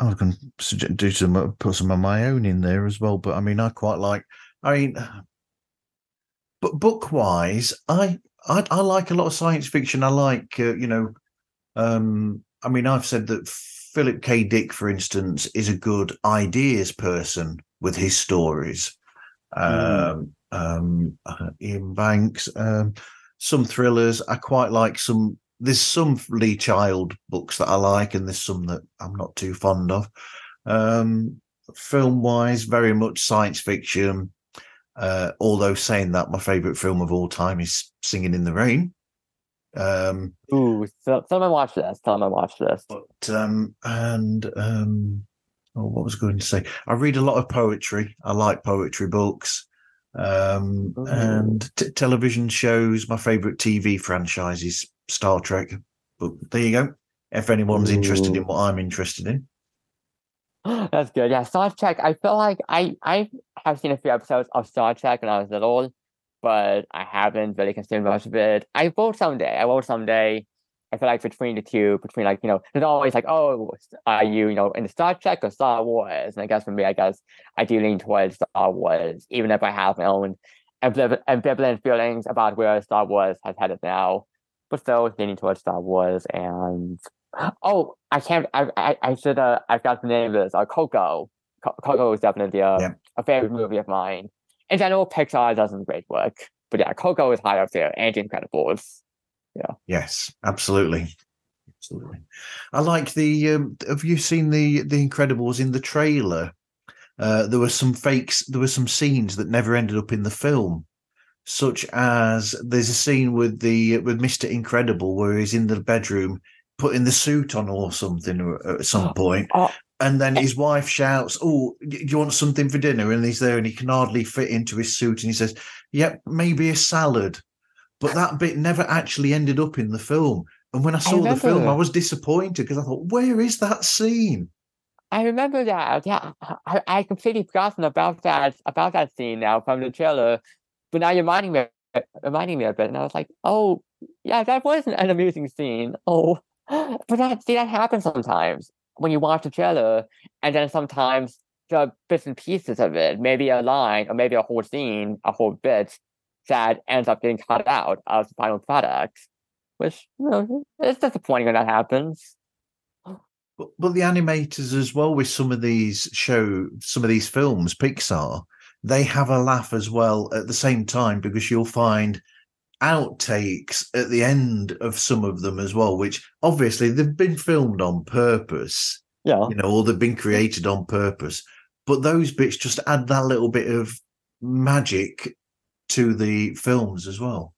I suggest do some put some of my own in there as well, but I mean, I quite like. I mean, but book wise, I, I I like a lot of science fiction. I like uh, you know, um, I mean, I've said that Philip K. Dick, for instance, is a good ideas person with his stories. Um, um, uh, Iain Banks, um, some thrillers. I quite like some there's some Lee Child books that I like, and there's some that I'm not too fond of. Um, film wise, very much science fiction. Uh, although saying that, my favorite film of all time is Singing in the Rain. Um, Ooh, so, someone watch this. Tell them I watch this. but um, and um, oh, what was I going to say? I read a lot of poetry. I like poetry books. Um, Ooh. and t- television shows. My favorite TV franchise is Star Trek. But there you go. If anyone's interested in what I'm interested in, That's good. Yeah, Star Trek. I feel like I I have seen a few episodes of Star Trek when I was little, but I haven't really consumed much of it. I will someday. I will someday. I feel like between the two, between like you know, there's always like, oh, are you you know in the Star Trek or Star Wars? And I guess for me, I guess I do lean towards Star Wars, even if I have my own ambivalent feelings about where Star Wars has headed now. But still leaning towards Star Wars and Oh, I can't. I I, I should. Uh, I've got the name of this. Uh, Coco. Co- Coco is definitely uh, Yeah. a favorite movie of mine. In general, Pixar does some great work, but yeah, Coco is high up there, and Incredibles. Yes, absolutely, absolutely. I like the. Um, have you seen the the Incredibles in the trailer? Uh, there were some fakes. There were some scenes that never ended up in the film, such as there's a scene with the with Mister Incredible where he's in the bedroom putting the suit on or something at some point. Oh, And then his wife shouts, "Oh, do you want something for dinner?" And he's there, and he can hardly fit into his suit, and he says, "Yep, maybe a salad." But that bit never actually ended up in the film. And when I saw I the film, I was disappointed because I thought, "Where is that scene?" I remember that. Yeah, I, I completely forgotten about that about that scene now from the trailer. But now you're reminding me reminding me of it, and I was like, "Oh, yeah, that was an amusing scene." Oh, but that see that happens sometimes when you watch the trailer, and then sometimes the bits and pieces of it, maybe a line or maybe a whole scene, a whole bit that ends up getting cut out of the final product, which you know it's disappointing when that happens. But, but the animators as well with some of these show some of these films, Pixar, they have a laugh as well at the same time because you'll find outtakes at the end of some of them as well, which obviously they've been filmed on purpose. Yeah. You know, or they've been created on purpose. But those bits just add that little bit of magic to the films as well.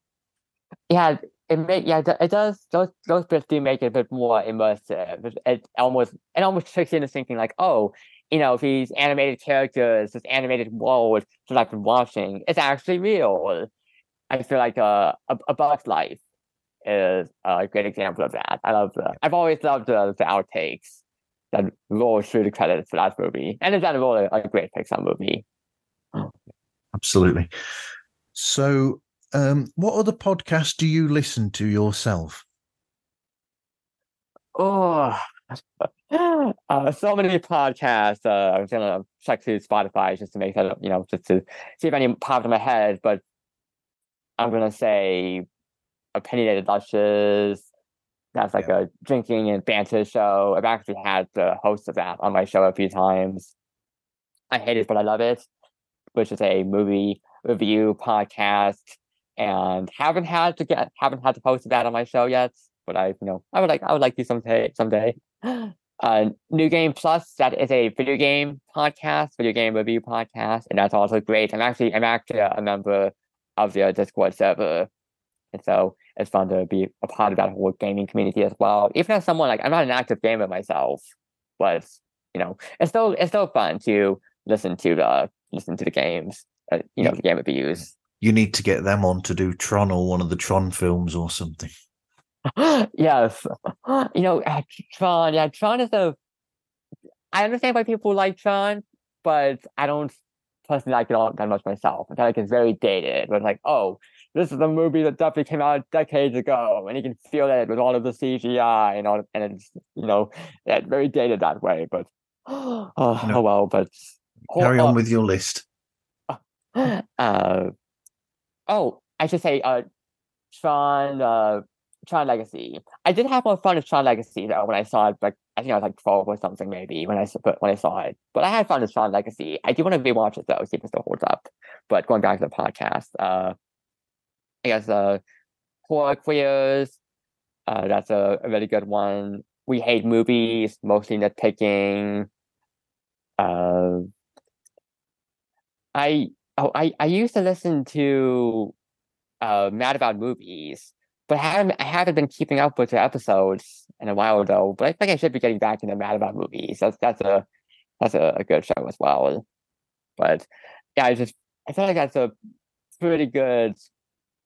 Yeah, it make yeah it does those those bits do make it a bit more immersive. It, it almost it almost tricks you into thinking like, oh, you know, these animated characters, this animated world that I've been watching, it's actually real. I feel like uh, a a Bug's Life is a great example of that. I love the I've always loved the, the outtakes that roll through the credits for that movie, and it's general a, a great Pixar movie. Absolutely. So um, what other podcasts do you listen to yourself? Oh, uh, so many podcasts. Uh, I was gonna check through Spotify just to make that, you know, just to see if any popped in my head. But I'm gonna say opinionated lushes. That's like yeah. a drinking and banter show. I've actually had the host of that on my show a few times. I hate it, but I love it, which is a movie review podcast and haven't had to get haven't had to post that on my show yet. But I, you know, I would like I would like to someday someday. Uh, New Game Plus that is a video game podcast, video game review podcast, and that's also great. I'm actually I'm actually a member of the Discord server, and so it's fun to be a part of that whole gaming community as well. Even as someone like I'm not an active gamer myself, but you know, it's still it's still fun to listen to the listen to the games, uh, you know, the game reviews you need to get them on to do Tron or one of the Tron films or something. yes, you know uh, Tron. Yeah, Tron is a. I understand why people like Tron, but I don't personally like it all that much myself. I feel like it's very dated. But like, oh, this is a movie that definitely came out decades ago, and you can feel it with all of the CGI and all, and it's you know, yeah, very dated that way. But oh, no. oh well, but carry on with your list. Uh, oh, I should say, uh, Tron, uh, Tron Legacy. I did have more fun with Tron Legacy though when I saw it. Like I think I was like twelve or something maybe when I when I saw it. But I had fun with Tron Legacy. I do want to rewatch it though, see if it still holds up. But going back to the podcast, uh, I guess uh, Horror Queers. Uh, that's a, a really good one. We hate movies, mostly nitpicking. Uh, I Oh, I, I used to listen to uh, Mad About Movies, but I haven't, I haven't been keeping up with the episodes in a while though. But I think I should be getting back into Mad About Movies. That's that's a that's a, a good show as well. But yeah, I just I feel like that's a pretty good.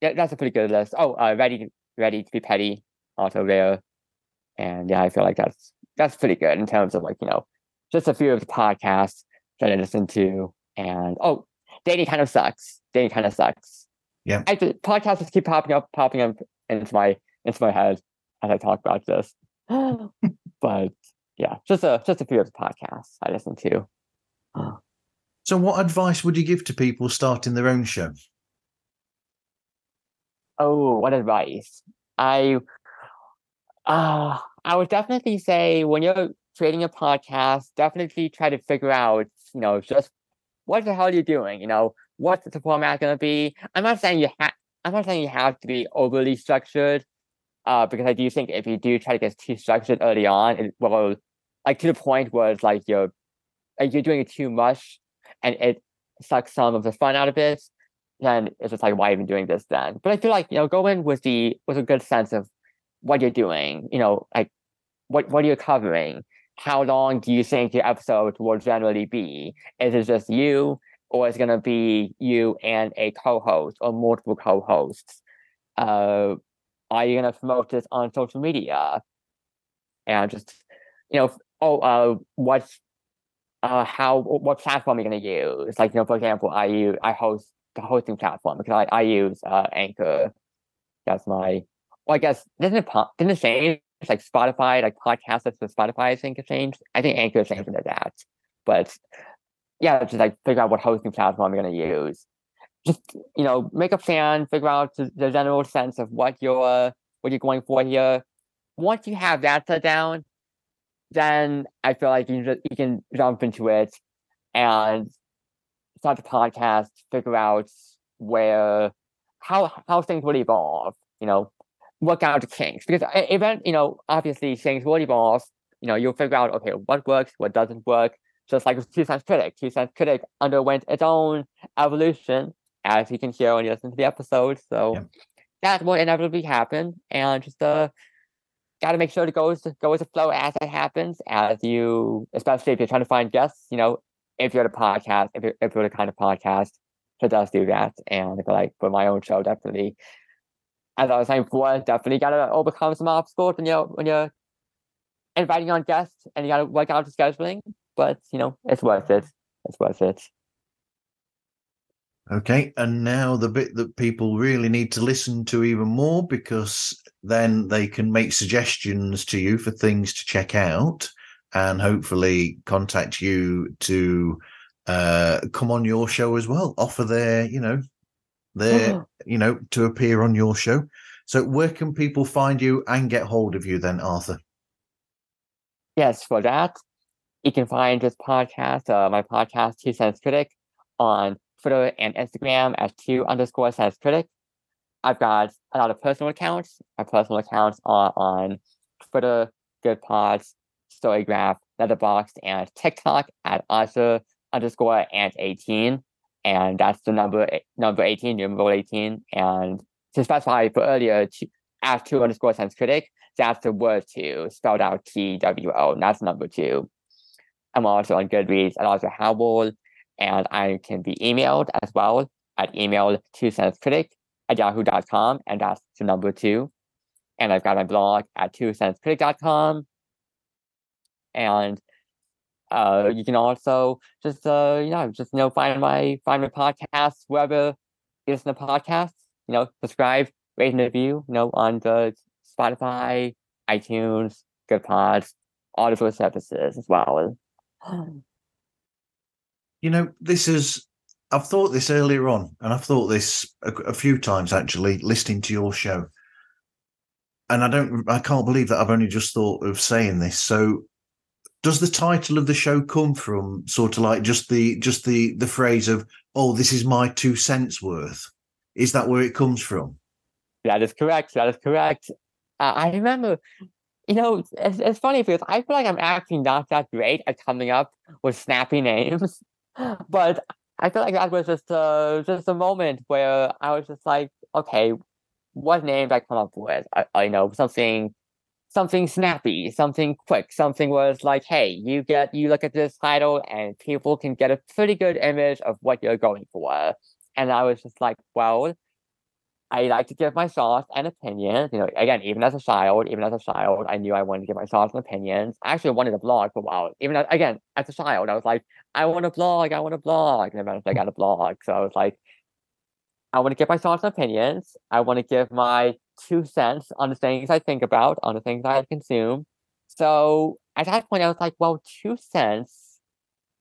Yeah, that's a pretty good list. Oh, uh, ready ready to be petty also there, and yeah, I feel like that's that's pretty good in terms of like you know just a few of the podcasts that I listen to. And oh, dating kind of sucks. Dating kind of sucks. Yeah. I podcasts just keep popping up, popping up into my into my head as I talk about this. but yeah, just a just a few of the podcasts I listen to. so, what advice would you give to people starting their own show? Oh, what advice? I uh I would definitely say when you're creating a podcast, definitely try to figure out, you know, just what the hell are you doing? You know, what's the format going to be? I'm not saying you have. I'm not saying you have to be overly structured, uh, because I do think if you do try to get too structured early on, it will, like to the point where it's like you're, like you're doing it too much, and it sucks some of the fun out of it. Then it's just like, why even doing this then? But I feel like you know, go in with the with a good sense of what you're doing. You know, like what what are you covering, how long do you think your episode will generally be? Is it just you, or is it gonna be you and a co-host or multiple co-hosts? Uh, are you gonna promote this on social media? And just you know, oh, uh, what, uh, how, what platform are you gonna use? Like, you know, for example, I use, I host the hosting platform because I, I use uh, Anchor. That's my, well, I guess didn't it didn't it change like Spotify, like podcasts for Spotify? I think it changed. I think Anchor is changing to that, but yeah, just like figure out what hosting platform you're gonna use. Just you know, make a plan, figure out the, the general sense of what you're what you're going for here. Once you have that set down, then I feel like you just, you can jump into it and start the podcast, figure out where how how things will evolve. You know, work out the kinks because even you know obviously things will evolve. You know, you'll figure out okay what works, what doesn't work. Just like Two Cents Critic, Two Cents Critic underwent its own evolution, as you can hear when you listen to the episode. So yeah. that will inevitably happen, and just uh got to make sure to go with, go with the flow as it happens. As you, especially if you're trying to find guests, you know, if you're the podcast, if you're, if you're the kind of podcast that does do that, and if like for my own show, definitely, as I was saying before, definitely got to overcome some obstacles when you're when you're inviting on guests, and you got to work out the scheduling. But you know, it's worth it. It's worth it. Okay, and now the bit that people really need to listen to even more because then they can make suggestions to you for things to check out and hopefully contact you to uh, come on your show as well, offer their, you know, their, oh. you know, to appear on your show. So where can people find you and get hold of you then, Arthur? Yes, for that, you can find this podcast, uh, my podcast, Two Cents Critic, on Twitter and Instagram as two underscore cents critic. I've got a lot of personal accounts. My personal accounts are on Twitter, Goodpods, Storygraph, Letterboxd, and TikTok at Arthur underscore and 18. And that's the number number 18, number 18. And to specify for earlier, to, at two underscore cents critic, that's the word two, spelled out T W O. That's number two. I'm also on Goodreads and also Howl and I can be emailed as well at email two cents critic at yahoo.com, and that's the number two. And I've got my blog at two cents critic.com. And uh, you can also just uh, you know just you know find my find my podcast wherever you listen to podcasts. You know, subscribe, rate and review. You know, on the Spotify, iTunes, Goodpods, all of those services as well. You know, this is, I've thought this earlier on, and I've thought this a, a few times actually, listening to your show. And I don't, I can't believe that I've only just thought of saying this. So, does the title of the show come from sort of like just the just the the phrase of oh this is my two cents worth is that where it comes from? That is correct that is correct. Uh, i remember you know it's, it's funny because i feel like i'm actually not that great at coming up with snappy names but I feel like that was just a just a moment where I was just like, okay, what name did I come up with? I, I know something something snappy, something quick, something was like, hey, you get you look at this title and people can get a pretty good image of what you're going for. And I was just like, well, I like to give my thoughts and opinions. You know, again, even as a child, even as a child, I knew I wanted to give my thoughts and opinions. I actually wanted to blog for a while. Even as, again, as a child, I was like, I want to blog, I want to blog. And eventually I got a blog. So I was like, I want to give my thoughts and opinions. I want to give my two cents on the things I think about, on the things I consume. So at that point, I was like, well, two cents.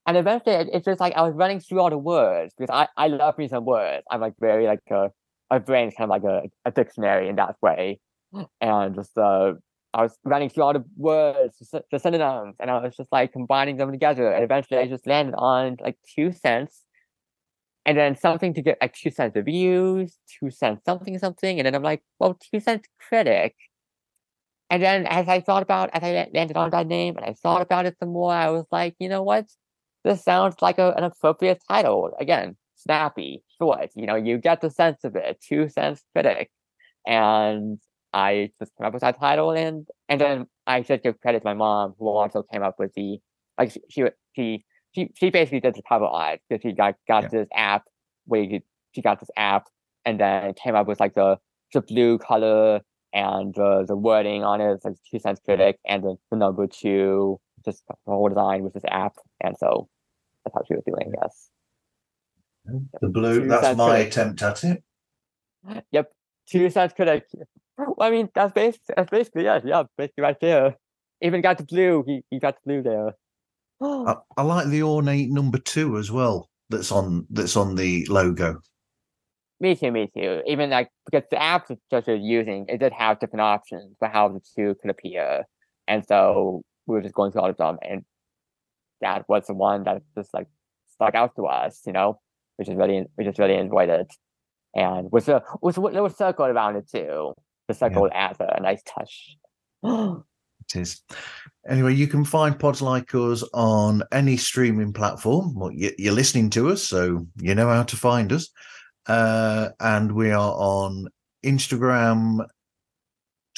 And eventually, it's just like I was running through all the words because I, I love me some words. I'm like very like a my brain's kind of like a, a dictionary in that way. And just uh, I was running through all the words, the synonyms, and I was just like combining them together. And eventually I just landed on like two cents. And then something to get like two cents of views, two cents something something. And then I'm like, well, two cents critic. And then as I thought about, as I landed on that name and I thought about it some more, I was like, you know what? This sounds like a, an appropriate title. Again, snappy, short. You know, you get the sense of it. Two cents critic, and I just came up with that title, and and then I should give credit to my mom, who also came up with the like she she she she, she basically did the cover art because she got got Yeah. this app where you, she got this app and then came up with like the the blue color and the the wording on it, it's like two cents critic, and the, the number two, just the whole design with this app, and so that's how she was doing. Yes. The blue, Two that's my critic. attempt at it. Yep, two cents critic. Well, I mean, that's basically that's basically it. Yeah, basically right there. Even got the blue. He he got the blue there. Oh. I, I like the ornate number two as well. That's on that's on the logo. me too, me too. Even like because the app that that you're using, it did have different options for how the two could appear, and so we were just going through all of them, and that was the one that just like stuck out to us, you know, which is really we just really enjoyed it, and was the with there was circle around it too. The circle adds a nice touch. Oh. Anyway, you can find pods like us on any streaming platform. Well, you, you're listening to us, so you know how to find us. Uh, and we are on Instagram,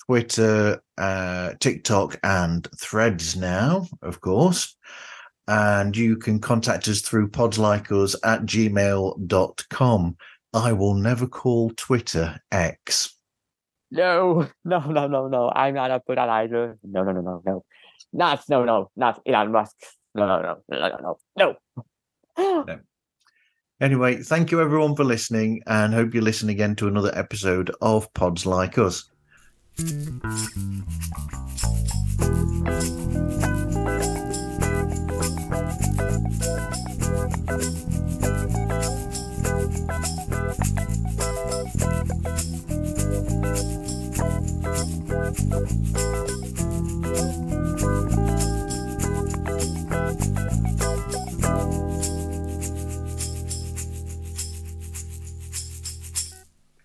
Twitter, uh, TikTok, and Threads now, of course. And you can contact us through podslikeus at gmail.com. I will never call Twitter X. No, no, no, no, no. I'm not up for that either. No, no, no, no, no. Not no, no, not Elon Musk. No, no, no, no, no, no, no. Anyway, thank you everyone for listening and hope you listen again to another episode of Pods Like Us. Thank